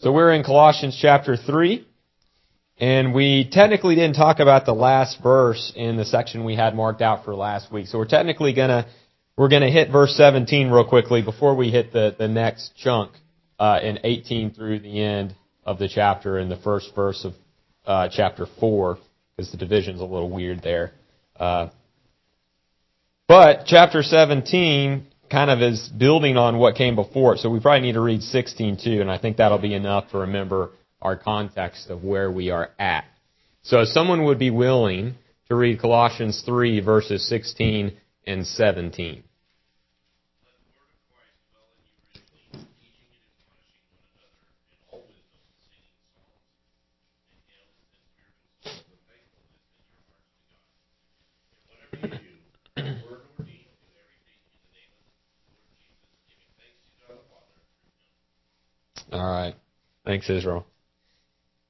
So we're in Colossians chapter 3, and we technically didn't talk about the last verse in the section we had marked out for last week. So we're technically gonna, we're gonna hit verse 17 real quickly before we hit the, the next chunk, uh, in 18 through the end of the chapter in the first verse of, uh, chapter 4, because the division's a little weird there. Uh, but chapter 17 kind of is building on what came before it. So we probably need to read 16 too, and I think that'll be enough to remember our context of where we are at. So if someone would be willing to read Colossians 3 verses 16 and 17. All right. Thanks, Israel.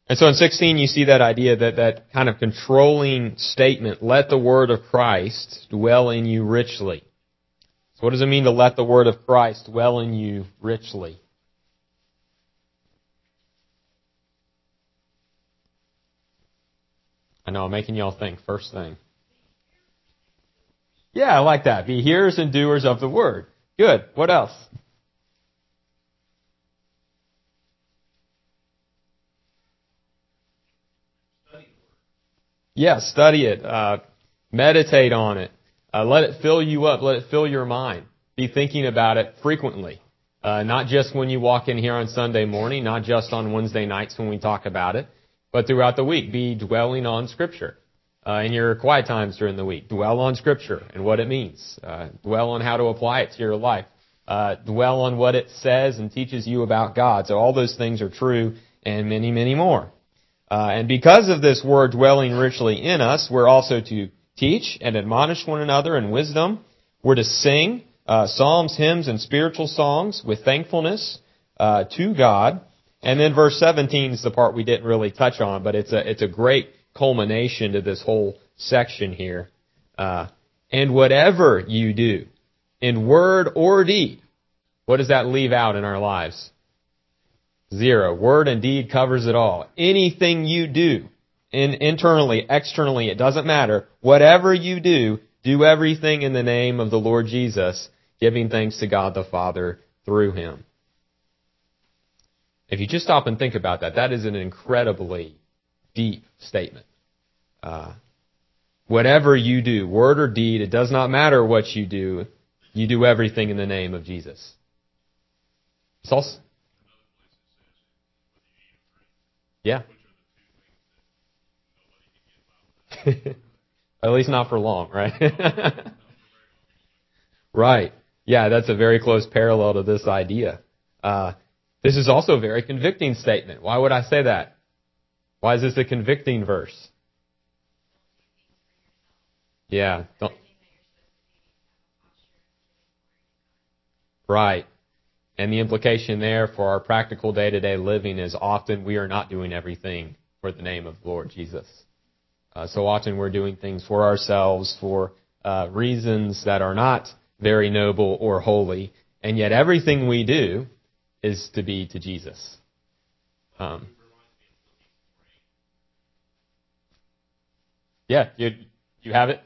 And so in 16, you see that idea that that kind of controlling statement, let the word of Christ dwell in you richly. So what does it mean to let the word of Christ dwell in you richly? I know, I'm making y'all think. First thing. Yeah, I like that. Be hearers and doers of the word. Good. What else? Yeah, study it. Uh, meditate on it. Uh, let it fill you up. Let it fill your mind. Be thinking about it frequently. Uh, not just when you walk in here on Sunday morning, not just on Wednesday nights when we talk about it, but throughout the week. Be dwelling on Scripture. Uh, in your quiet times during the week, dwell on Scripture and what it means. Uh, dwell on how to apply it to your life. Uh, dwell on what it says and teaches you about God. So all those things are true and many, many more. Uh, and because of this word dwelling richly in us, we're also to teach and admonish one another in wisdom. We're to sing uh, psalms, hymns, and spiritual songs with thankfulness uh, to God. And then verse 17 is the part we didn't really touch on, but it's a it's a great culmination to this whole section here. Uh, and whatever you do, in word or deed, what does that leave out in our lives? Zero. Word and deed covers it all. Anything you do, in, internally, externally, it doesn't matter. Whatever you do, do everything in the name of the Lord Jesus, giving thanks to God the Father through Him. If you just stop and think about that, that is an incredibly deep statement. Uh, whatever you do, word or deed, it does not matter what you do, you do everything in the name of Jesus. It's also, Yeah. At least not for long, right? right. Yeah, that's a very close parallel to this idea. Uh, this is also a very convicting statement. Why would I say that? Why is this a convicting verse? Yeah. Don't. Right. And the implication there for our practical day to day living is often we are not doing everything for the name of the Lord Jesus. Uh, so often we're doing things for ourselves for uh, reasons that are not very noble or holy, and yet everything we do is to be to Jesus. Um, yeah, you you have it.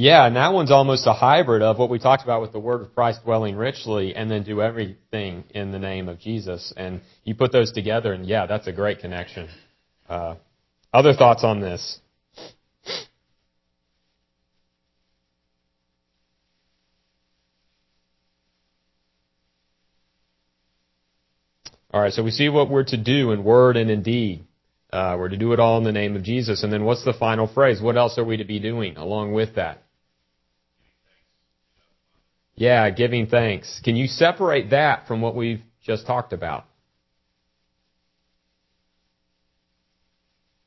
Yeah, and that one's almost a hybrid of what we talked about with the word of Christ dwelling richly and then do everything in the name of Jesus. And you put those together and yeah, that's a great connection. Uh, other thoughts on this? All right, so we see what we're to do in word and in deed. Uh, we're to do it all in the name of Jesus. And then what's the final phrase? What else are we to be doing along with that? Yeah, giving thanks. Can you separate that from what we've just talked about?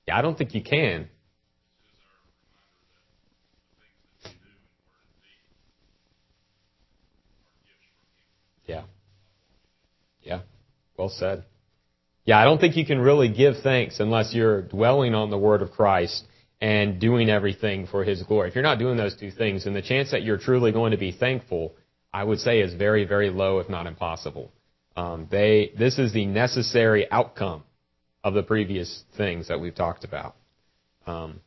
Yeah, I don't think you can. Yeah. Yeah. Well said. Yeah, I don't think you can really give thanks unless you're dwelling on the Word of Christ and doing everything for His glory. If you're not doing those two things, then the chance that you're truly going to be thankful, I would say, is very, very low, if not impossible. Um, they, this is the necessary outcome of the previous things that we've talked about. Um,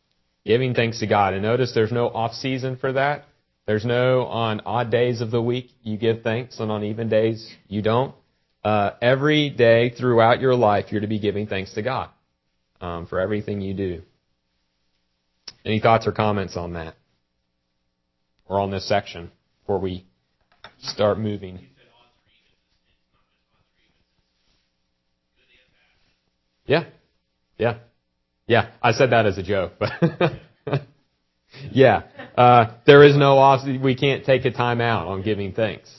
giving thanks to God. And notice there's no off season for that. There's no on odd days of the week you give thanks, and on even days you don't. Uh, every day throughout your life, you're to be giving thanks to God um, for everything you do. Any thoughts or comments on that? Or on this section before we start moving? Yeah. Yeah. Yeah. I said that as a joke, but yeah. Uh, there is no off, we can't take a time out on giving thanks.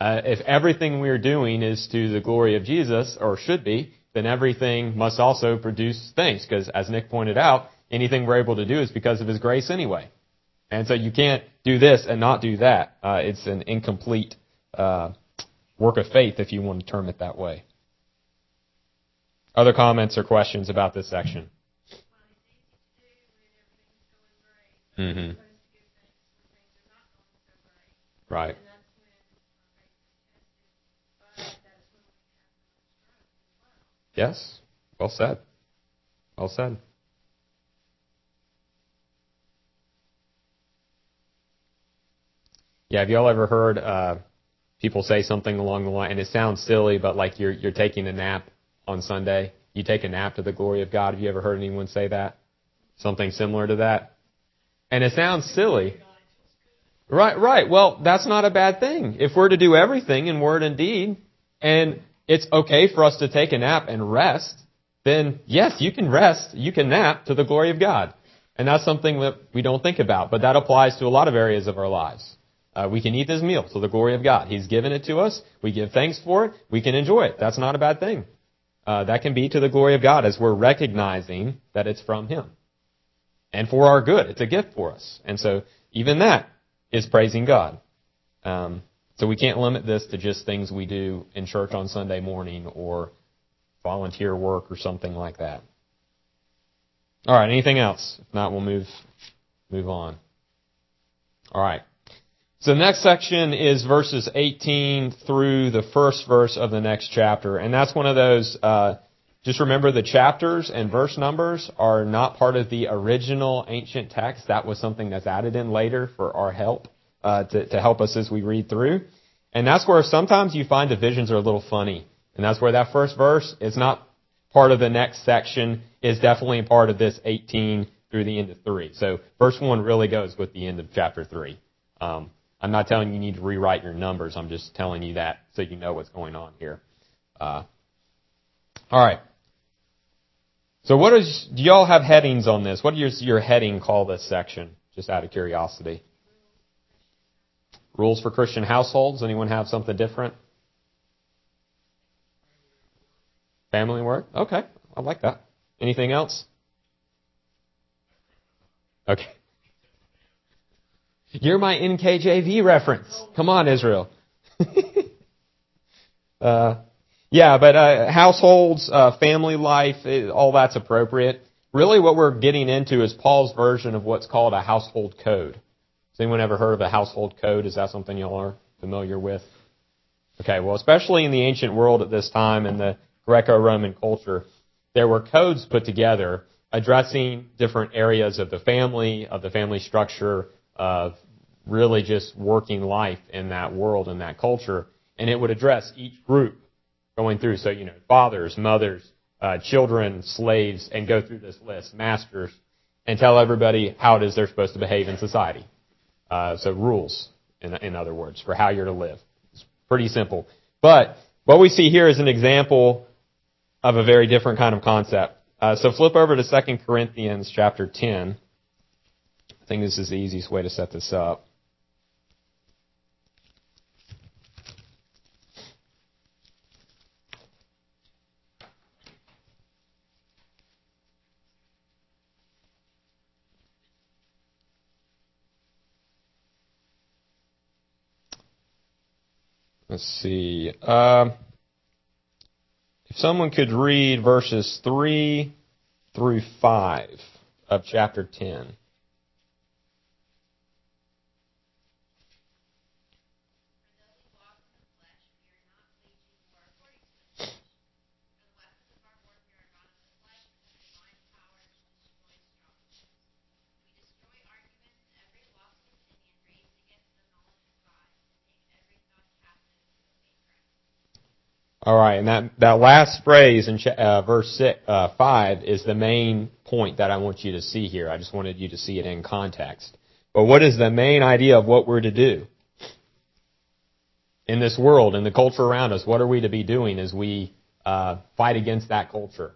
Uh, if everything we're doing is to the glory of Jesus, or should be, then everything must also produce thanks, because as Nick pointed out, anything we're able to do is because of His grace anyway. And so you can't do this and not do that. Uh, it's an incomplete uh, work of faith, if you want to term it that way. Other comments or questions about this section? Mm-hmm. Right. Yes. Well said. Well said. Yeah, have y'all ever heard uh, people say something along the line, and it sounds silly, but like you're you're taking a nap on Sunday. You take a nap to the glory of God. Have you ever heard anyone say that? Something similar to that? And it sounds silly. Right, right. Well, that's not a bad thing. If we're to do everything in word and deed, and it's okay for us to take a nap and rest, then yes, you can rest, you can nap to the glory of God. And that's something that we don't think about, but that applies to a lot of areas of our lives. Uh, we can eat this meal to the glory of God. He's given it to us. We give thanks for it. We can enjoy it. That's not a bad thing. Uh, that can be to the glory of God as we're recognizing that it's from Him. And for our good. It's a gift for us. And so even that is praising God. Um, so we can't limit this to just things we do in church on Sunday morning or volunteer work or something like that. All right, anything else? If not, we'll move move on. All right. So the next section is verses 18 through the first verse of the next chapter, and that's one of those. Uh, just remember the chapters and verse numbers are not part of the original ancient text. That was something that's added in later for our help uh, to, to help us as we read through. And that's where sometimes you find divisions are a little funny. And that's where that first verse is not part of the next section, is definitely part of this 18 through the end of 3. So verse 1 really goes with the end of chapter 3. Um, I'm not telling you you need to rewrite your numbers. I'm just telling you that so you know what's going on here. Uh, all right. So what is, do y'all have headings on this? What does your heading call this section? Just out of curiosity. Rules for Christian households. Anyone have something different? Family work. Okay. I like that. Anything else? Okay. You're my NKJV reference. Come on, Israel. uh, yeah, but uh, households, uh, family life, it, all that's appropriate. Really, what we're getting into is Paul's version of what's called a household code. Has anyone ever heard of a household code? Is that something y'all are familiar with? Okay, well, especially in the ancient world at this time in the Greco-Roman culture, there were codes put together addressing different areas of the family, of the family structure, of really just working life in that world and that culture. And it would address each group going through. So, you know, fathers, mothers, uh, children, slaves, and go through this list, masters, and tell everybody how it is they're supposed to behave in society. Uh, so rules, in, in other words, for how you're to live. It's pretty simple. But what we see here is an example of a very different kind of concept. Uh, so flip over to 2 Corinthians chapter 10 think this is the easiest way to set this up. Let's see. Uh, if someone could read verses 3 through 5 of chapter 10. All right, and that, that last phrase in uh, verse six, uh, 5 is the main point that I want you to see here. I just wanted you to see it in context. But what is the main idea of what we're to do? In this world, in the culture around us, what are we to be doing as we uh, fight against that culture?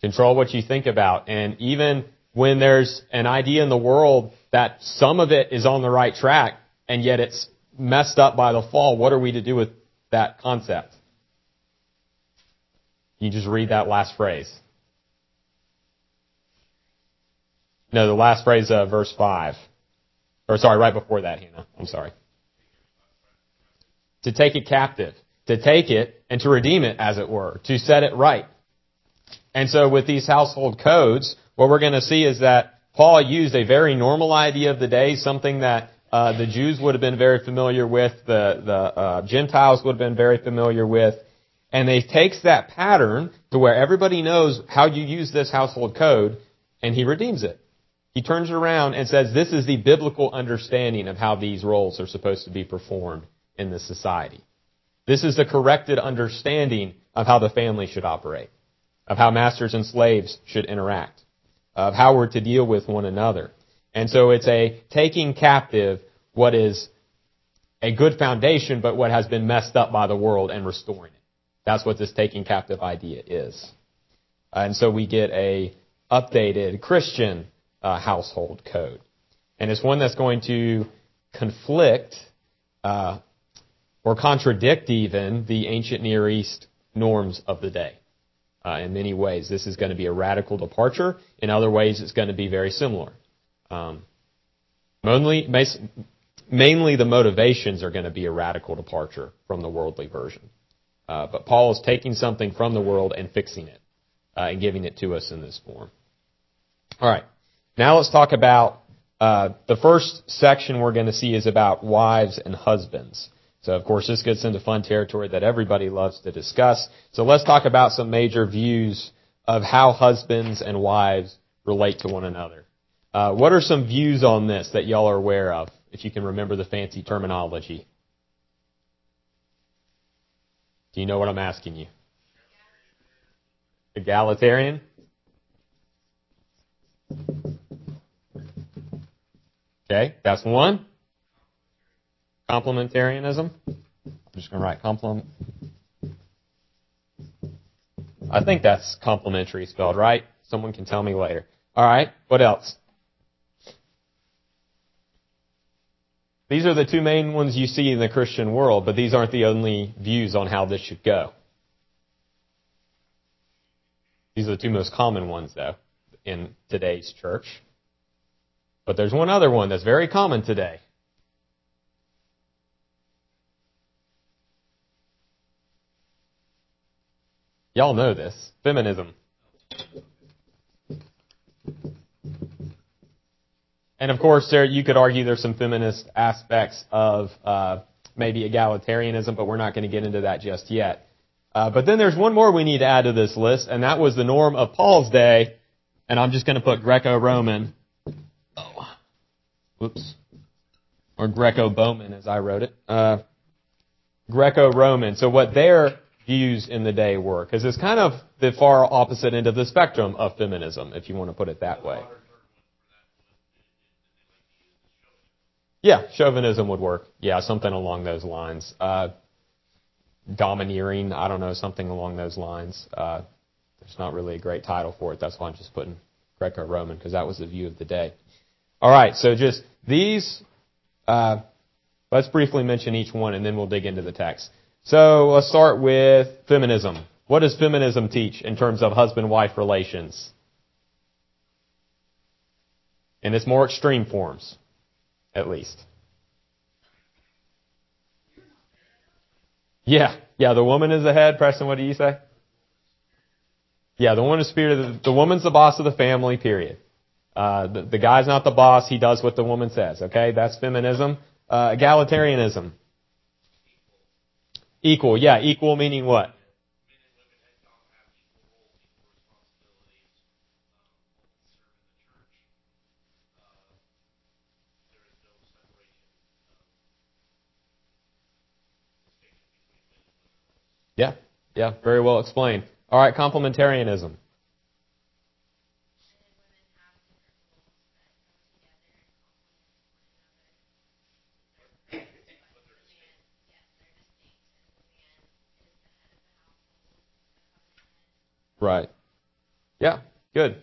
Control what you think about. And even when there's an idea in the world that some of it is on the right track, and yet it's messed up by the fall, what are we to do with that concept? You just read that last phrase. No, the last phrase of verse 5. Or sorry, right before that, Hannah. I'm sorry. To take it captive. To take it and to redeem it, as it were. To set it right. And so with these household codes, what we're going to see is that Paul used a very normal idea of the day, something that uh, the Jews would have been very familiar with, the, the uh, Gentiles would have been very familiar with, and he takes that pattern to where everybody knows how you use this household code, and he redeems it. He turns it around and says, this is the biblical understanding of how these roles are supposed to be performed in this society. This is the corrected understanding of how the family should operate, of how masters and slaves should interact, of how we're to deal with one another. And so it's a taking captive what is a good foundation, but what has been messed up by the world and restoring it. That's what this taking captive idea is. And so we get a updated Christian uh, household code. And it's one that's going to conflict uh, or contradict even the ancient Near East norms of the day. Uh, in many ways, this is going to be a radical departure. In other ways, it's going to be very similar. Um, mainly, mainly the motivations are going to be a radical departure from the worldly version. Uh, but Paul is taking something from the world and fixing it uh, and giving it to us in this form. All right. Now let's talk about uh, the first section we're going to see is about wives and husbands. So of course this gets into fun territory that everybody loves to discuss. So let's talk about some major views of how husbands and wives relate to one another. Uh, what are some views on this that y'all are aware of, if you can remember the fancy terminology? Do you know what I'm asking you? Egalitarian? Okay, that's one. Complementarianism. I'm just going to write complement. I think that's complementary spelled right. Someone can tell me later. All right, what else? These are the two main ones you see in the Christian world, but these aren't the only views on how this should go. These are the two most common ones, though, in today's church. But there's one other one that's very common today. Y'all know this. Feminism. And of course, there you could argue there's some feminist aspects of uh, maybe egalitarianism, but we're not going to get into that just yet. Uh, but then there's one more we need to add to this list, and that was the norm of Paul's day. And I'm just going to put Greco-Roman. Oh, whoops, or Greco-Bowman as I wrote it. Uh, Greco-Roman. So what their views in the day were, because it's kind of the far opposite end of the spectrum of feminism, if you want to put it that way. Yeah, chauvinism would work. Yeah, something along those lines. Uh, domineering, I don't know, something along those lines. Uh, there's not really a great title for it. That's why I'm just putting Greco-Roman because that was the view of the day. All right, so just these. Uh, let's briefly mention each one, and then we'll dig into the text. So let's start with feminism. What does feminism teach in terms of husband-wife relations? In its more extreme forms at least. Yeah, yeah, the woman is the head. Preston, what do you say? Yeah, the woman is spirit. The, woman's the boss of the family. Period. Uh, the, the guy's not the boss. He does what the woman says. Okay, that's feminism. Uh, egalitarianism. Equal. Yeah, equal meaning what? Yeah, very well explained. All right, complementarianism. Right. Yeah, good.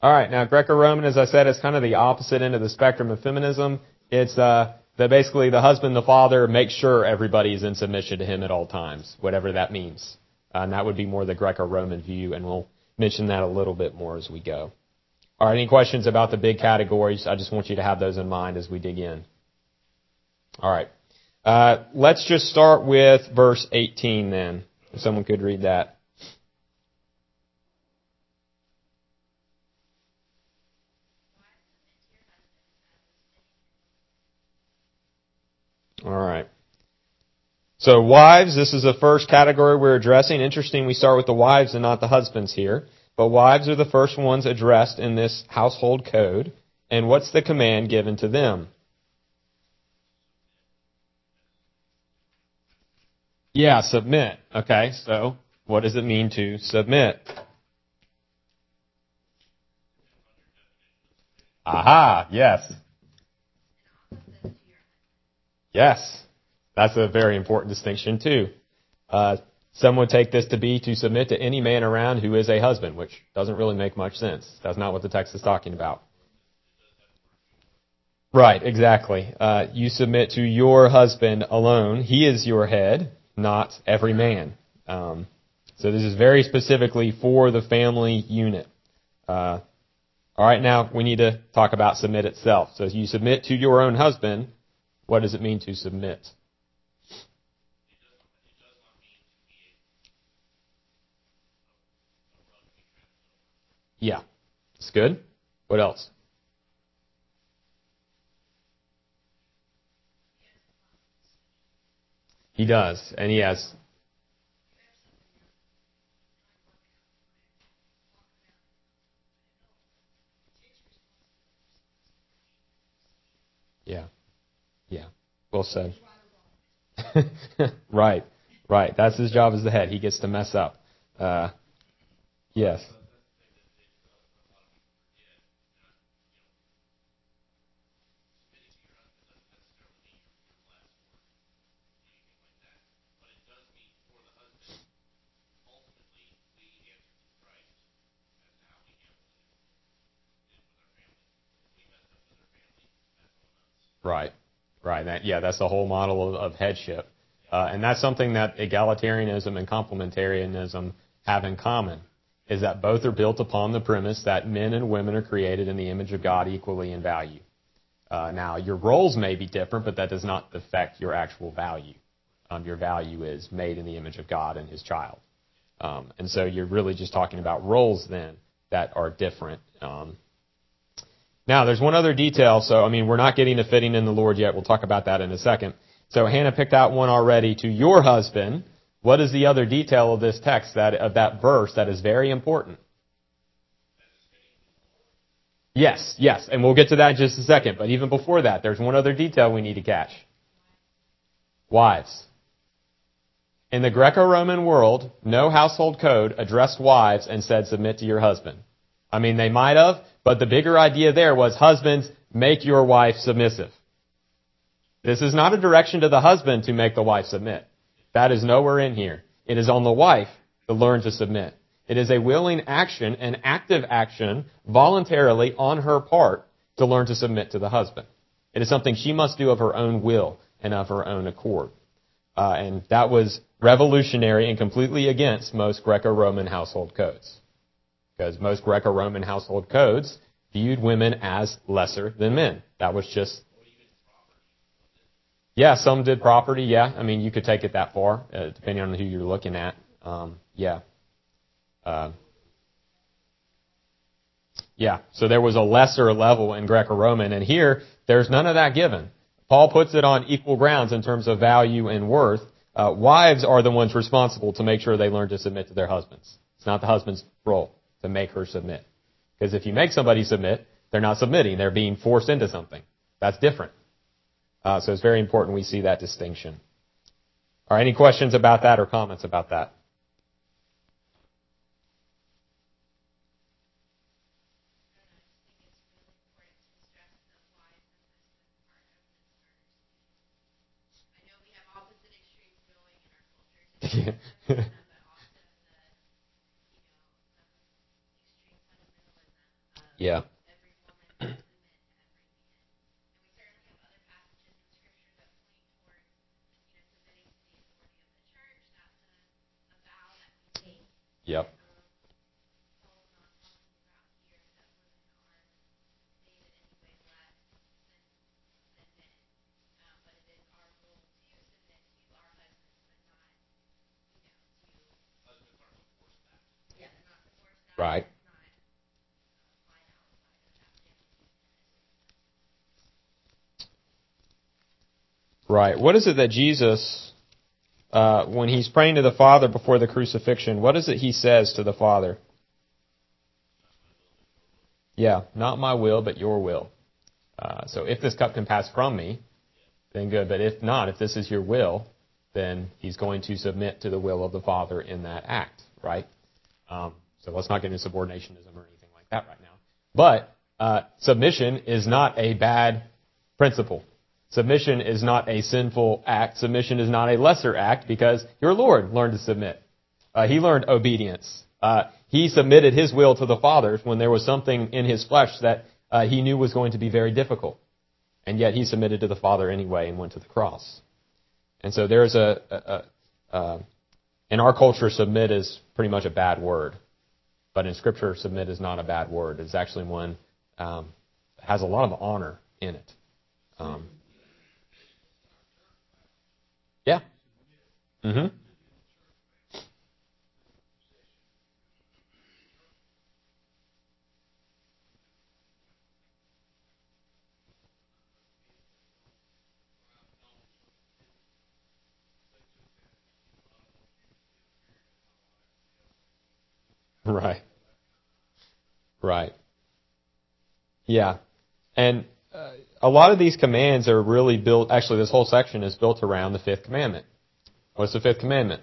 All right, now Greco-Roman, as I said, is kind of the opposite end of the spectrum of feminism. It's uh, that basically the husband, the father, makes sure everybody is in submission to him at all times, whatever that means. Uh, and that would be more the Greco-Roman view, and we'll mention that a little bit more as we go. All right, any questions about the big categories? I just want you to have those in mind as we dig in. All right. Uh, let's just start with verse 18 then. If someone could read that. All right. So wives, this is the first category we're addressing. Interesting, we start with the wives and not the husbands here. But wives are the first ones addressed in this household code. And what's the command given to them? Yeah, submit. Okay, so what does it mean to submit? Aha, yes. Yes. That's a very important distinction too. Uh, some would take this to be to submit to any man around who is a husband, which doesn't really make much sense. That's not what the text is talking about. Right, exactly. Uh, you submit to your husband alone. He is your head, not every man. Um, so this is very specifically for the family unit. Uh, all right, now we need to talk about submit itself. So you submit to your own husband, what does it mean to submit? Yeah. It's good. What else? He does. And he has. Yeah. Yeah. Well said. right. Right. That's his job as the head. He gets to mess up. Uh, yes. Right. Right. That, yeah, that's the whole model of, of headship. Uh, and that's something that egalitarianism and complementarianism have in common, is that both are built upon the premise that men and women are created in the image of God equally in value. Uh, now, your roles may be different, but that does not affect your actual value. Um, your value is made in the image of God and His child. Um, and so you're really just talking about roles then that are different. Um, now, there's one other detail. So, I mean, we're not getting to fitting in the Lord yet. We'll talk about that in a second. So Hannah picked out one already to your husband. What is the other detail of this text that, of that verse that is very important? Yes, yes, and we'll get to that in just a second. But even before that, there's one other detail we need to catch. Wives. In the Greco-Roman world, no household code addressed wives and said submit to your husband. I mean, they might have, but the bigger idea there was husbands, make your wife submissive. This is not a direction to the husband to make the wife submit. That is nowhere in here. It is on the wife to learn to submit. It is a willing action, an active action, voluntarily on her part to learn to submit to the husband. It is something she must do of her own will and of her own accord. Uh, and that was revolutionary and completely against most Greco-Roman household codes because most Greco-Roman household codes viewed women as lesser than men. That was just yeah, some did property. Yeah, I mean you could take it that far, uh, depending on who you're looking at. Um, yeah, uh, Yeah. So there was a lesser level in Greco-Roman, and here there's none of that given. Paul puts it on equal grounds in terms of value and worth. Uh, wives are the ones responsible to make sure they learn to submit to their husbands. It's not the husband's role to make her submit. Because if you make somebody submit, they're not submitting. They're being forced into something. That's different. Uh, so it's very important we see that distinction. Are any questions about that or comments about that? yeah. Yep. Yeah, that. Right. Right. What is it that Jesus, uh, when he's praying to the Father before the crucifixion, what is it he says to the Father? Yeah, not my will, but your will. Uh, so if this cup can pass from me, then good. But if not, if this is your will, then he's going to submit to the will of the Father in that act, right? Um, so let's not get into subordinationism or anything like that right now. But uh, submission is not a bad principle. Submission is not a sinful act. Submission is not a lesser act because your Lord learned to submit. Uh, he learned obedience. Uh, he submitted his will to the Father's when there was something in his flesh that uh, he knew was going to be very difficult. And yet he submitted to the Father anyway and went to the cross. And so there's a, a, a uh, in our culture, submit is pretty much a bad word. But in Scripture, submit is not a bad word. It's actually one um, has a lot of honor in it. Um, yeah. Mm-hmm. Right. Right. Yeah. And uh, a lot of these commands are really built, actually, this whole section is built around the fifth commandment. What's the fifth commandment?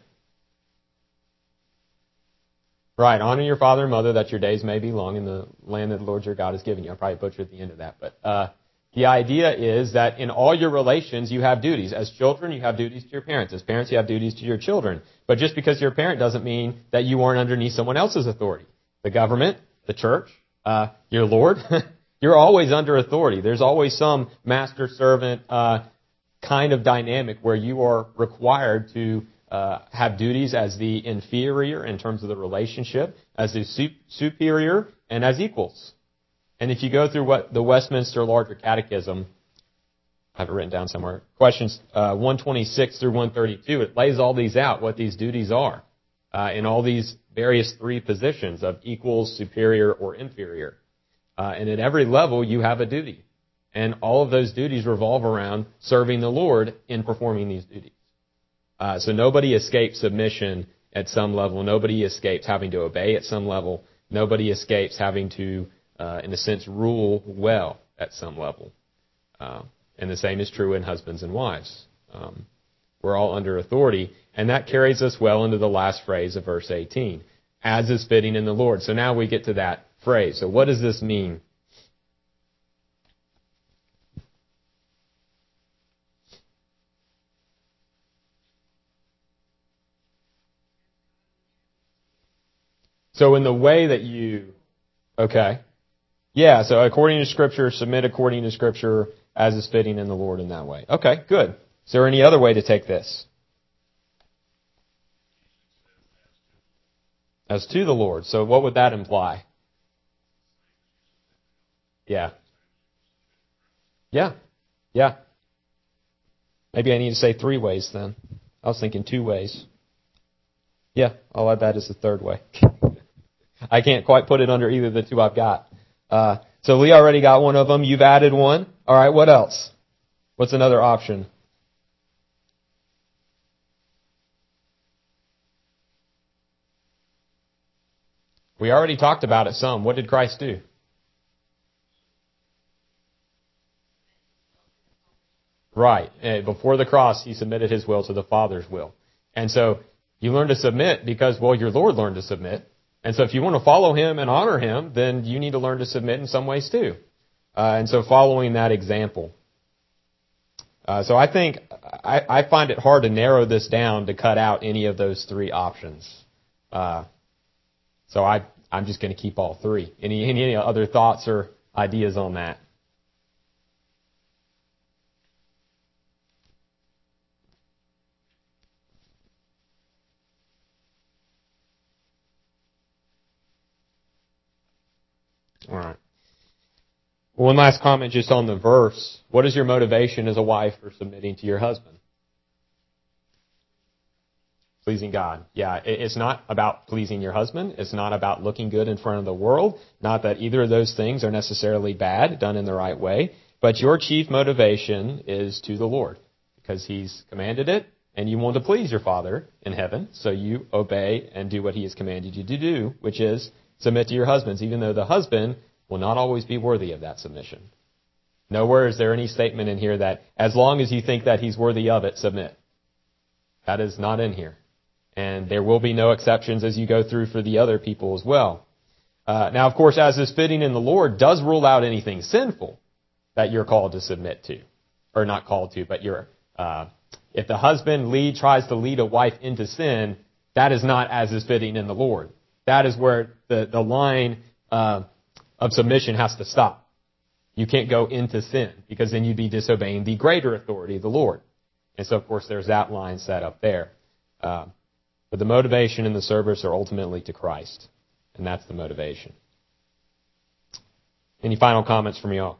Right. Honor your father and mother that your days may be long in the land that the Lord your God has given you. I probably butchered the end of that. But uh, the idea is that in all your relations, you have duties. As children, you have duties to your parents. As parents, you have duties to your children. But just because you're a parent doesn't mean that you aren't underneath someone else's authority. The government, the church, uh, your Lord, you're always under authority. There's always some master servant uh, kind of dynamic where you are required to uh, have duties as the inferior in terms of the relationship, as the superior, and as equals. And if you go through what the Westminster Larger Catechism, I have it written down somewhere, questions uh, 126 through 132, it lays all these out, what these duties are, uh, in all these various three positions of equals, superior, or inferior. Uh, and at every level, you have a duty. And all of those duties revolve around serving the Lord in performing these duties. Uh, so nobody escapes submission at some level. Nobody escapes having to obey at some level. Nobody escapes having to uh, in a sense, rule well at some level. Uh, and the same is true in husbands and wives. Um, we're all under authority, and that carries us well into the last phrase of verse 18, as is fitting in the Lord. So now we get to that So what does this mean? So in the way that you, okay, yeah, so according to Scripture, submit according to Scripture as is fitting in the Lord in that way. Okay, good. Is there any other way to take this? As to the Lord. So what would that imply? Yeah. Yeah. Yeah. Maybe I need to say three ways then. I was thinking two ways. Yeah, all I'll add that as the third way. I can't quite put it under either of the two I've got. Uh, so Lee already got one of them. You've added one. All right. What else? What's another option? We already talked about it some. What did Christ do? Right. Eh, before the cross, he submitted his will to the Father's will. And so you learn to submit because, well, your Lord learned to submit. And so if you want to follow him and honor him, then you need to learn to submit in some ways too. Uh, and so following that example. Uh, so I think I, I, find it hard to narrow this down to cut out any of those three options. Uh, so I, I'm just going to keep all three. Any, any other thoughts or ideas on that? All right. One last comment just on the verse. What is your motivation as a wife for submitting to your husband? Pleasing God. Yeah, it's not about pleasing your husband. It's not about looking good in front of the world. Not that either of those things are necessarily bad, done in the right way. But your chief motivation is to the Lord because He's commanded it and you want to please your Father in heaven. So you obey and do what He has commanded you to do, which is submit to your husbands, even though the husband will not always be worthy of that submission. Nowhere is there any statement in here that as long as you think that he's worthy of it, submit. That is not in here. And there will be no exceptions as you go through for the other people as well. Uh, now, of course, as is fitting in the Lord, does rule out anything sinful that you're called to submit to, or not called to, but you're. Uh, if the husband lead tries to lead a wife into sin, that is not as is fitting in the Lord. That is where the the line uh, of submission has to stop. You can't go into sin because then you'd be disobeying the greater authority, the Lord. And so, of course, there's that line set up there. Uh, but the motivation and the service are ultimately to Christ, and that's the motivation. Any final comments from y'all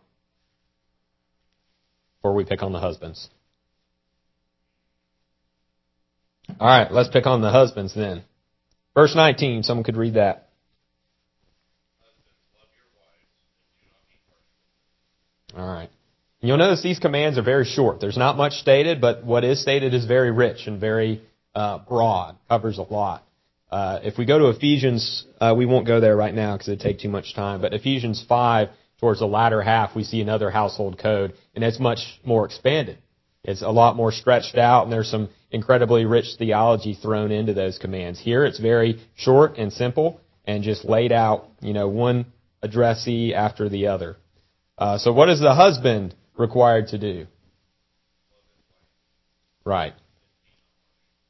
before we pick on the husbands? All right, let's pick on the husbands then. Verse 19, someone could read that. All right. You'll notice these commands are very short. There's not much stated, but what is stated is very rich and very uh, broad, covers a lot. Uh, if we go to Ephesians, uh, we won't go there right now because it'd take too much time, but Ephesians 5, towards the latter half, we see another household code, and it's much more expanded. It's a lot more stretched out, and there's some incredibly rich theology thrown into those commands. Here, it's very short and simple, and just laid out, you know, one addressee after the other. Uh, so what is the husband required to do? Right.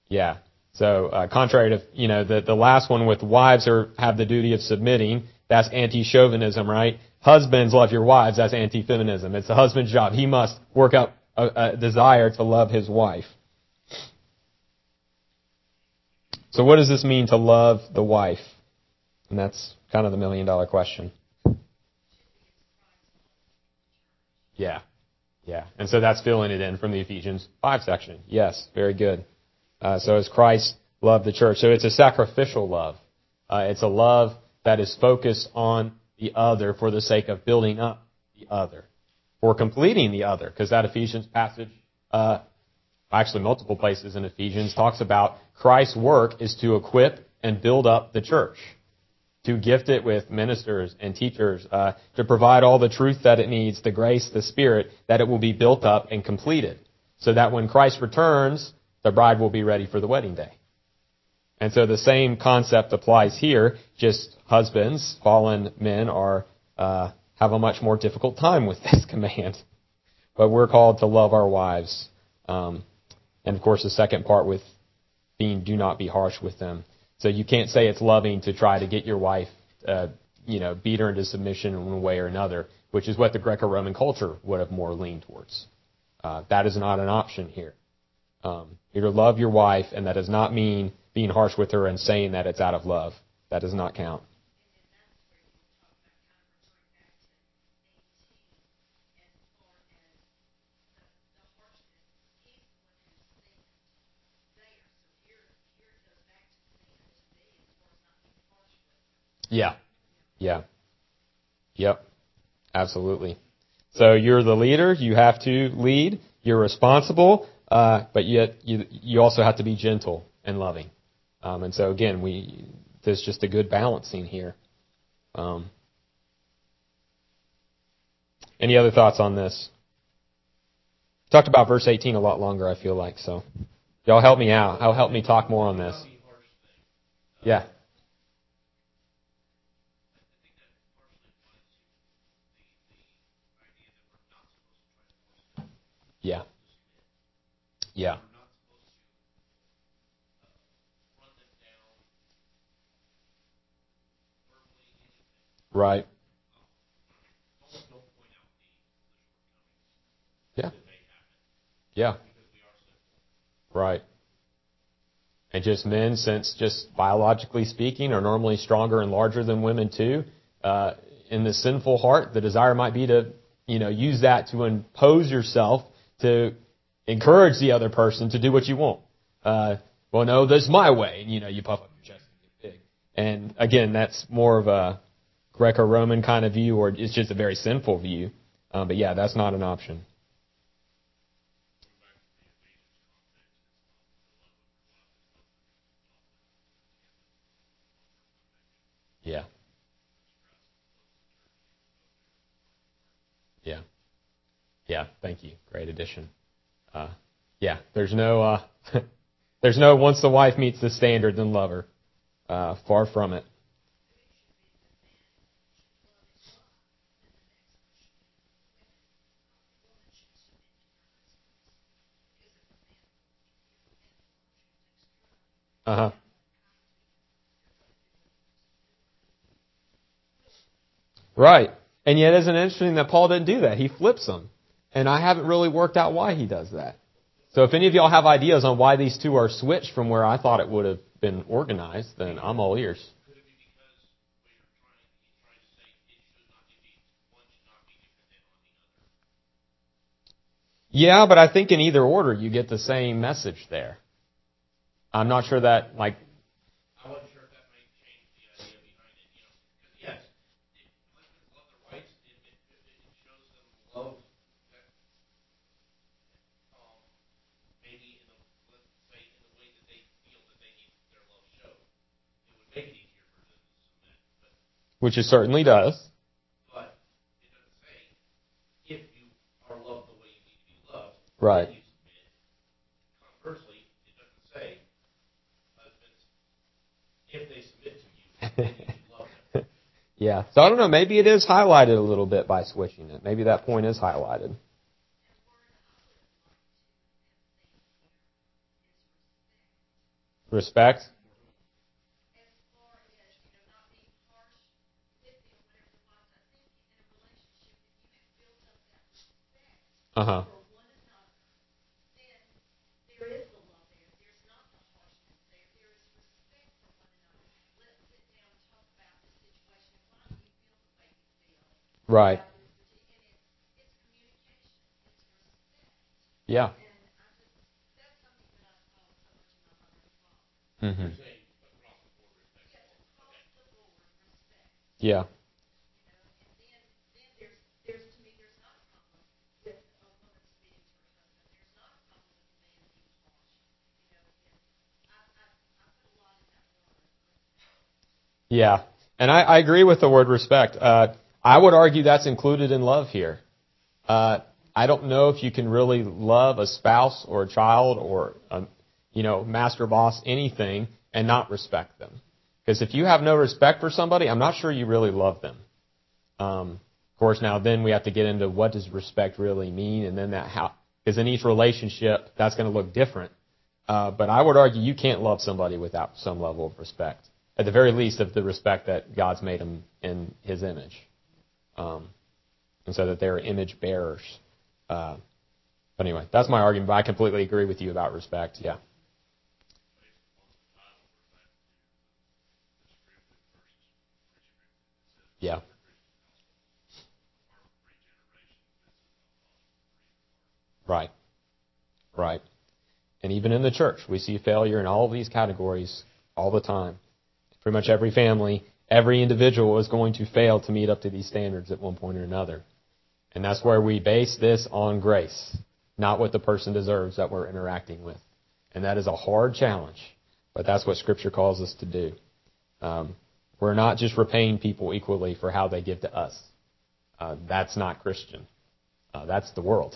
Yeah. So uh, contrary to you know the the last one with wives are have the duty of submitting. That's anti-chauvinism, right? Husbands love your wives. That's anti-feminism. It's the husband's job. He must work up a, a desire to love his wife. So what does this mean to love the wife? And that's kind of the million dollar question. Yeah. Yeah. And so that's filling it in from the Ephesians 5 section. Yes. Very good. Uh, so as Christ loved the church. So it's a sacrificial love. Uh, it's a love that is focused on the other for the sake of building up the other. For completing the other. Because that Ephesians passage, uh, actually multiple places in Ephesians talks about Christ's work is to equip and build up the church to gift it with ministers and teachers, uh, to provide all the truth that it needs, the grace, the spirit, that it will be built up and completed. So that when Christ returns, the bride will be ready for the wedding day. And so the same concept applies here, just husbands, fallen men are, uh, have a much more difficult time with this command. But we're called to love our wives. Um, and of course the second part with being do not be harsh with them. So you can't say it's loving to try to get your wife, uh, you know, beat her into submission in one way or another, which is what the Greco-Roman culture would have more leaned towards. Uh, that is not an option here. Um, you're to love your wife, and that does not mean being harsh with her and saying that it's out of love. That does not count. Yeah. Yeah. Yep. Absolutely. So you're the leader. You have to lead. You're responsible, uh, but yet you you also have to be gentle and loving. Um, and so again, we there's just a good balancing here. Um, any other thoughts on this? Talked about verse 18 a lot longer. I feel like so. Y'all help me out. I'll help me talk more on this. Yeah. Yeah. Yeah. Right. Yeah. Yeah. Right. And just men, since just biologically speaking, are normally stronger and larger than women too. Uh, in the sinful heart, the desire might be to, you know, use that to impose yourself to encourage the other person to do what you want. Uh, well, no, that's my way. And, you know, you puff up your chest and get big. And again, that's more of a Greco-Roman kind of view, or it's just a very sinful view. Um, but yeah, that's not an option. Yeah. Yeah. Yeah. Thank you. Great addition. Uh, yeah. There's no, uh, there's no once the wife meets the standard, then love her. Uh, far from it. Uh huh. Right. And yet, isn't it interesting that Paul didn't do that? He flips them. And I haven't really worked out why he does that. So if any of y'all have ideas on why these two are switched from where I thought it would have been organized, then I'm all ears. Yeah, but I think in either order you get the same message there. I'm not sure that like which it certainly does. But it doesn't say if you are loved the way you need to be loved, Right. then you submit. Conversely, it doesn't say husbands if they submit to you, then you love them. Yeah. So I don't know. Maybe it is highlighted a little bit by switching it. Maybe that point is highlighted. Respect. as far as, you know, not being harsh with them, whatever the was, I think in a relationship, if you have built up that respect Uh huh. for one another, then there is the love there. There's not the harshness there. There is respect for one another. Let's sit down and talk about this situation. Why do you feel the way you feel? Right. about this parti- And it's, it's communication. It's respect. Yeah. Mm-hmm. And I just, that's something that I saw so much in my mother and father. hmm Say across the board respect. Yes, across the board respect. Yeah. you know, and then, then there's, there's, to me, there's not a problem with a woman submitting to her husband. There's not a problem with a man being harsh. You know, it's, I, I, I put a lot in that word. Yeah. And I, I agree with the word respect. Uh, I would argue that's included in love here. Uh, I don't know if you can really love a spouse or a child or a, you know, master boss, anything, and not respect them. Because if you have no respect for somebody, I'm not sure you really love them. Um, of course, now then we have to get into what does respect really mean, and then that how, because in each relationship that's going to look different. Uh, but I would argue you can't love somebody without some level of respect, at the very least of the respect that God's made them in His image, um, and so that they're image bearers. Uh, but anyway, that's my argument. But I completely agree with you about respect. Yeah. Yeah. Right. Right. And even in the church, we see failure in all of these categories all the time. Pretty much every family every individual is going to fail to meet up to these standards at one point or another. And that's where we base this on grace, not what the person deserves that we're interacting with. And that is a hard challenge, but that's what Scripture calls us to do. Um, we're not just repaying people equally for how they give to us. Uh, that's not Christian. Uh, that's the world.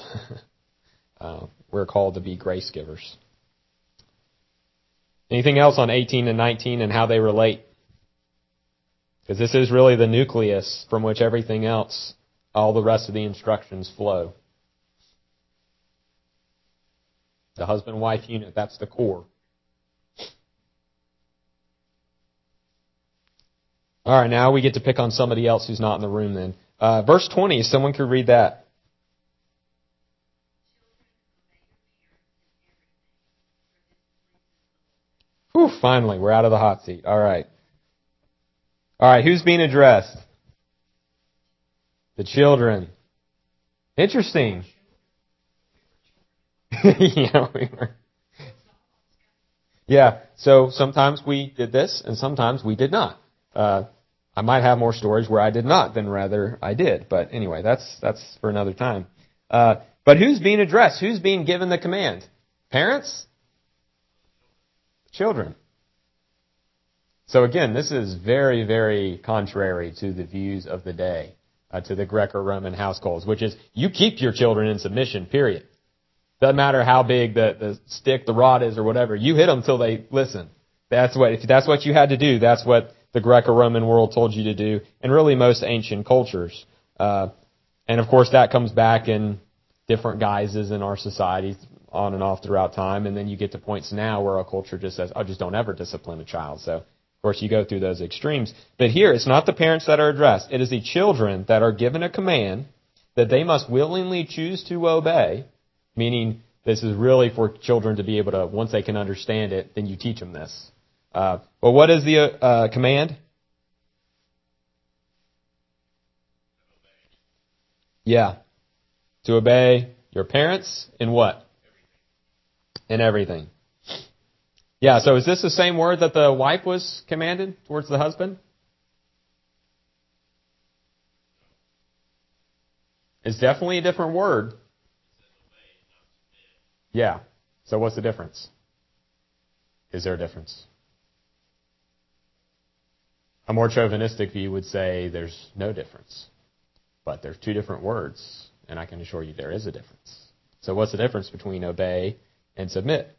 uh, we're called to be grace givers. Anything else on 18 and 19 and how they relate? Because this is really the nucleus from which everything else, all the rest of the instructions flow. The husband wife unit, that's the core. All right, now we get to pick on somebody else who's not in the room then. Uh, verse 20, someone could read that. Finally, we're out of the hot seat. All right. All right, who's being addressed? The children. Interesting. yeah, we were. Yeah, so sometimes we did this and sometimes we did not. Uh, I might have more stories where I did not than rather I did, but anyway, that's that's for another time. Uh, but who's being addressed? Who's being given the command? Parents? Children. So again, this is very, very contrary to the views of the day, uh, to the Greco-Roman households, which is you keep your children in submission, period. Doesn't matter how big the, the stick, the rod is or whatever. You hit them until they listen. That's what, if that's what you had to do, that's what the Greco-Roman world told you to do, and really most ancient cultures. Uh, and of course that comes back in different guises in our society on and off throughout time, and then you get to points now where our culture just says, "Oh, just don't ever discipline a child." So, of course, you go through those extremes. But here, it's not the parents that are addressed; it is the children that are given a command that they must willingly choose to obey. Meaning, this is really for children to be able to, once they can understand it, then you teach them this. Uh, well, what is the uh, command? Yeah. To obey your parents in what? In everything. Yeah, so is this the same word that the wife was commanded towards the husband? It's definitely a different word. Yeah. So what's the difference? Is there a difference? A more chauvinistic view would say there's no difference. But there's two different words, and I can assure you there is a difference. So what's the difference between obey and submit?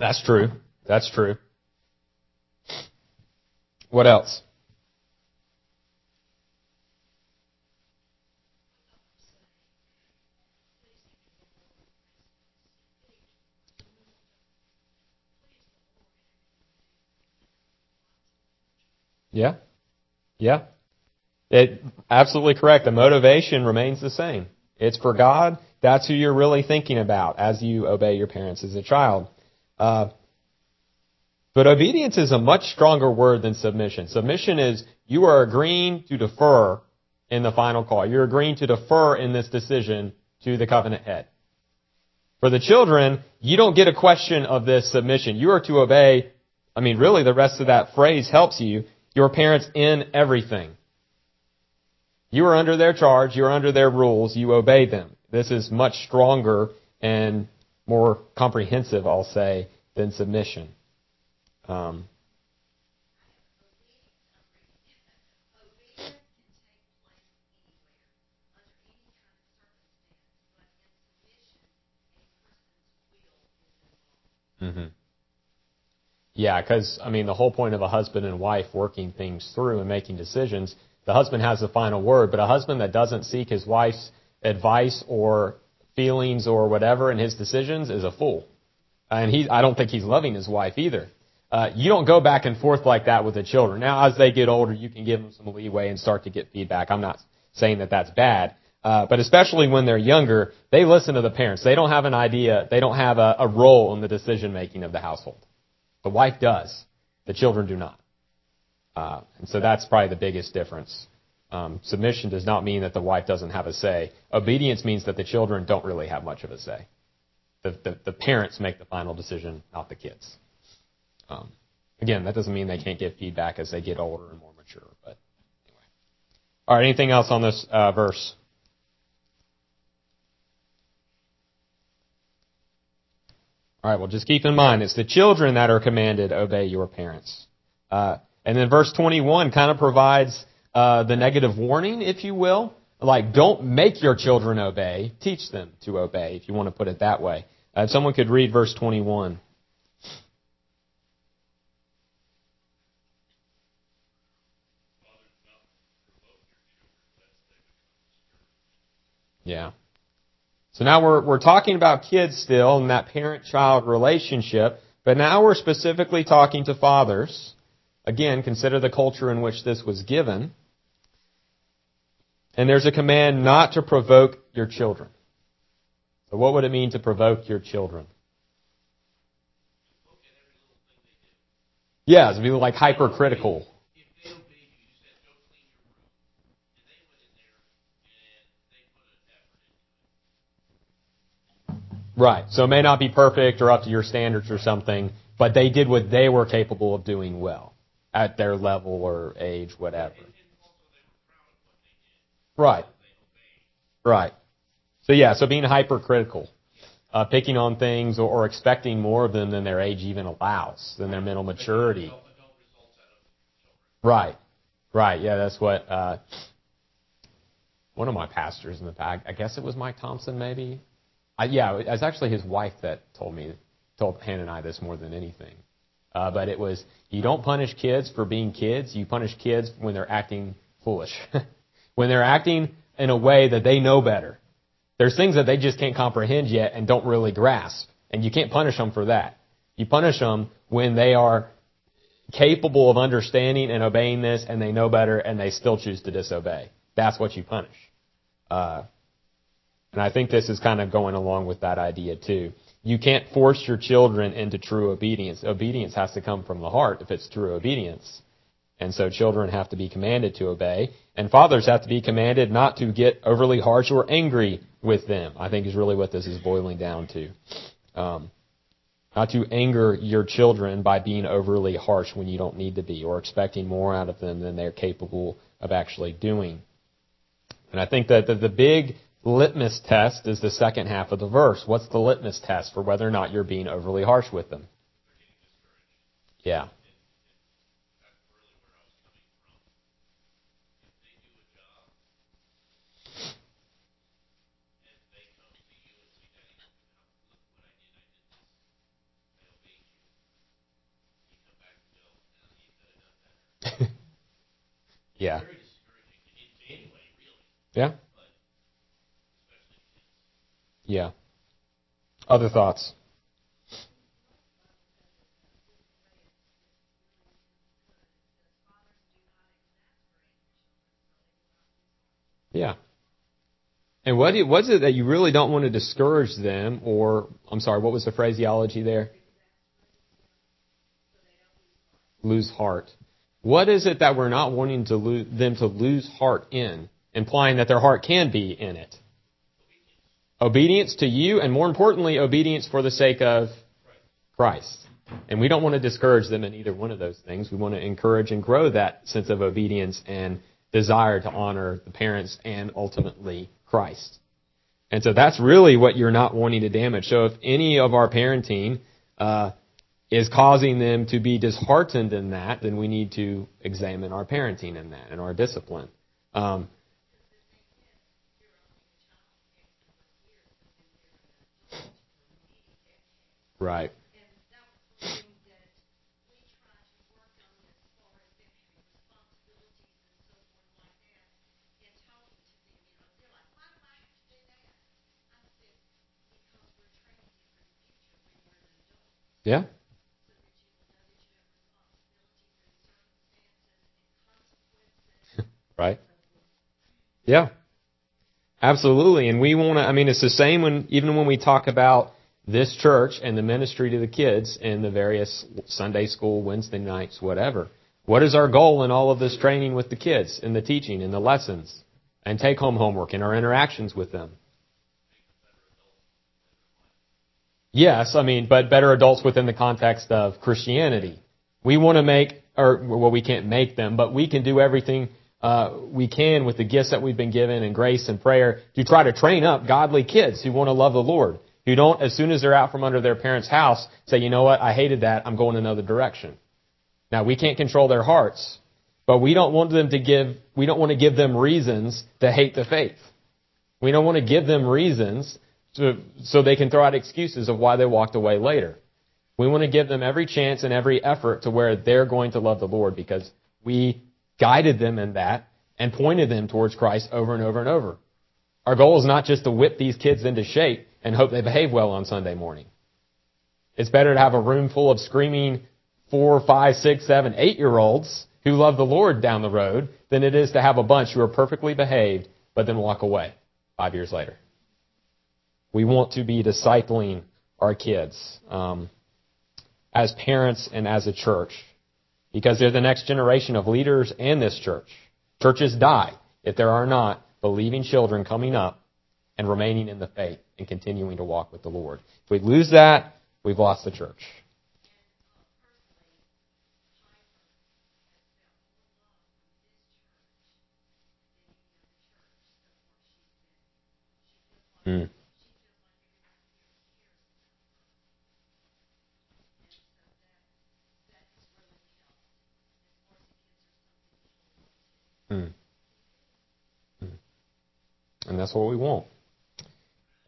That's true. That's true. What else? Yeah. Yeah. It, absolutely correct. The motivation remains the same. It's for God. That's who you're really thinking about as you obey your parents as a child. Uh, but obedience is a much stronger word than submission. Submission is you are agreeing to defer in the final call. You're agreeing to defer in this decision to the covenant head. For the children, you don't get a question of this submission. You are to obey. I mean, really, the rest of that phrase helps you your parents in everything. You are under their charge, you are under their rules, you obey them. This is much stronger and more comprehensive, I'll say, than submission. Um, Mm-hmm. Yeah, because, I mean, the whole point of a husband and wife working things through and making decisions, the husband has the final word, but a husband that doesn't seek his wife's advice or feelings or whatever in his decisions is a fool. And he, I don't think he's loving his wife either. Uh, you don't go back and forth like that with the children. Now, as they get older, you can give them some leeway and start to get feedback. I'm not saying that that's bad. Uh, but especially when they're younger, they listen to the parents. They don't have an idea. They don't have a, a role in the decision making of the household. The wife does. The children do not. Uh, and so that's probably the biggest difference. Um, submission does not mean that the wife doesn't have a say. Obedience means that the children don't really have much of a say. The, the, the parents make the final decision, not the kids. Um, Again, that doesn't mean they can't give feedback as they get older and more mature. But anyway. All right. Anything else on this uh, verse? All right. Well, just keep in mind it's the children that are commanded obey your parents. Uh, and then verse 21 kind of provides uh, the negative warning, if you will. Like, don't make your children obey. Teach them to obey, if you want to put it that way. Uh, if someone could read verse 21. Yeah. So now we're, we're talking about kids still and that parent-child relationship, but now we're specifically talking to fathers. Again, consider the culture in which this was given. And there's a command not to provoke your children. So what would it mean to provoke your children? Yeah, to be like hypercritical. Right. So it may not be perfect or up to your standards or something, but they did what they were capable of doing well at their level or age, whatever. And also they were proud of what they did. Right. Right. So yeah, so being hypercritical, uh, picking on things or, or expecting more of them than their age even allows, than their mental maturity. Right. Right. Yeah, that's what uh, one of my pastors in the back. I guess it was Mike Thompson, maybe. I, yeah, it was actually his wife that told me, told Hannah and I this more than anything. Uh, but it was you don't punish kids for being kids. You punish kids when they're acting foolish, when they're acting in a way that they know better. There's things that they just can't comprehend yet and don't really grasp, and you can't punish them for that. You punish them when they are capable of understanding and obeying this, and they know better, and they still choose to disobey. That's what you punish. Uh, and I think this is kind of going along with that idea too. You can't force your children into true obedience. Obedience has to come from the heart if it's true obedience. And so children have to be commanded to obey. And fathers have to be commanded not to get overly harsh or angry with them, I think is really what this is boiling down to. Um, not to anger your children by being overly harsh when you don't need to be or expecting more out of them than they're capable of actually doing. And I think that the, the big litmus test is the second half of the verse. What's the litmus test for whether or not you're being overly harsh with them? Yeah. That's really where I was coming from. If they do a job and they come to you and say, Daddy, look what I did, I did this. I obeyed you. You come back and go, no, you could have done better. Yeah. Very discouraging to to anybody, really, Yeah. but especially kids. Yeah. Other thoughts? Yeah. And what what's it that you really don't want to discourage them, or I'm sorry, what was the phraseology there? Lose heart. What is it that we're not wanting to them to lose heart in, implying that their heart can be in it? Obedience to you, and more importantly, obedience for the sake of Christ. And we don't want to discourage them in either one of those things. We want to encourage and grow that sense of obedience and desire to honor the parents and ultimately Christ. And so that's really what you're not wanting to damage. So if any of our parenting uh, is causing them to be disheartened in that, then we need to examine our parenting in that and our discipline. Um, right. Yeah. Right. Yeah. Absolutely. And we want to, I mean, it's the same when, even when we talk about this church and the ministry to the kids in the various Sunday school, Wednesday nights, whatever. What is our goal in all of this training with the kids, in the teaching, in the lessons, and take home homework, and our interactions with them? Yes, I mean, but better adults within the context of Christianity. We want to make, or well, we can't make them, but we can do everything uh, we can with the gifts that we've been given and grace and prayer to try to train up godly kids who want to love the Lord, who don't, as soon as they're out from under their parents' house, say, you know what, I hated that, I'm going another direction. Now, we can't control their hearts, but we don't want them to give, we don't want to give them reasons to hate the faith. We don't want to give them reasons to, so they can throw out excuses of why they walked away later. We want to give them every chance and every effort to where they're going to love the Lord because we guided them in that and pointed them towards Christ over and over and over. Our goal is not just to whip these kids into shape and hope they behave well on Sunday morning. It's better to have a room full of screaming four, five, six, seven, eight year olds who love the Lord down the road than it is to have a bunch who are perfectly behaved but then walk away five years later. We want to be discipling our kids um, as parents and as a church because they're the next generation of leaders in this church. Churches die if there are not believing children coming up and remaining in the faith and continuing to walk with the Lord. If we lose that, we've lost the church. Hmm. Hmm. Hmm. And that's what we want.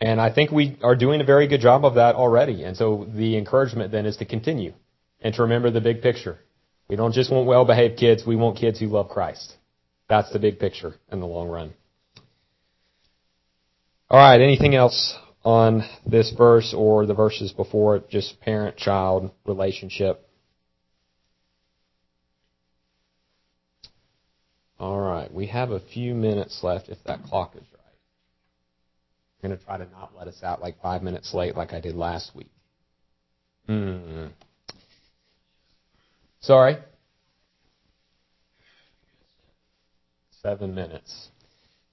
And I think we are doing a very good job of that already. And so the encouragement then is to continue and to remember the big picture. We don't just want well behaved kids, we want kids who love Christ. That's the big picture in the long run. All right, anything else on this verse or the verses before it? Just parent child relationship. All right, we have a few minutes left if that clock is right. I'm going to try to not let us out like five minutes late like I did last week. Hmm. Sorry? Seven minutes.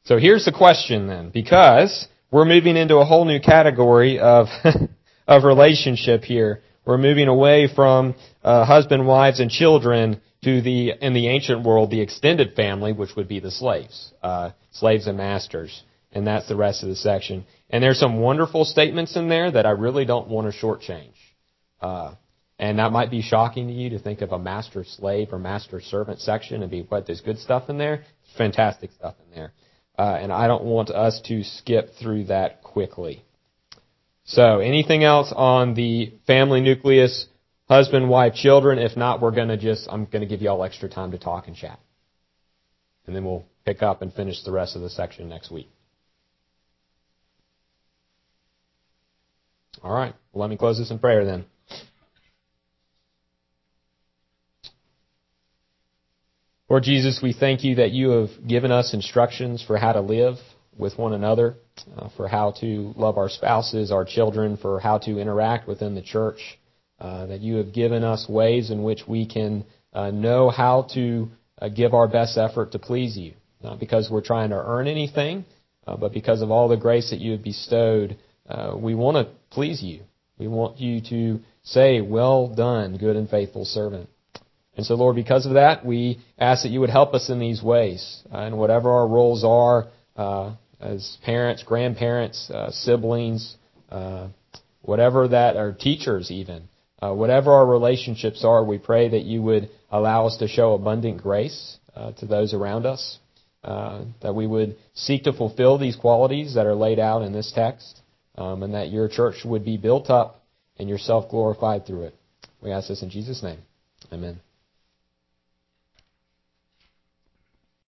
So here's the question then, because we're moving into a whole new category of, of relationship here. We're moving away from uh, husband, wives, and children to the, in the ancient world, the extended family, which would be the slaves, uh, slaves and masters. And that's the rest of the section. And there's some wonderful statements in there that I really don't want to shortchange. Uh, and that might be shocking to you to think of a master slave or master servant section and be, what, there's good stuff in there? Fantastic stuff in there. Uh, and I don't want us to skip through that quickly. So, anything else on the family nucleus, husband, wife, children? If not, we're going to just, I'm going to give you all extra time to talk and chat. And then we'll pick up and finish the rest of the section next week. All right. Well, let me close this in prayer then. Lord Jesus, we thank you that you have given us instructions for how to live with one another, uh, for how to love our spouses, our children, for how to interact within the church, uh, that you have given us ways in which we can uh, know how to uh, give our best effort to please you. Not because we're trying to earn anything, uh, but because of all the grace that you have bestowed, uh, we want to please you. We want you to say, Well done, good and faithful servant. And so, Lord, because of that, we ask that you would help us in these ways. And whatever our roles are as parents, grandparents, siblings, whatever that, or teachers even, uh, whatever our relationships are, we pray that you would allow us to show abundant grace uh, to those around us. that we would seek to fulfill these qualities that are laid out in this text, um, and that your church would be built up and yourself glorified through it. We ask this in Jesus' name. Amen.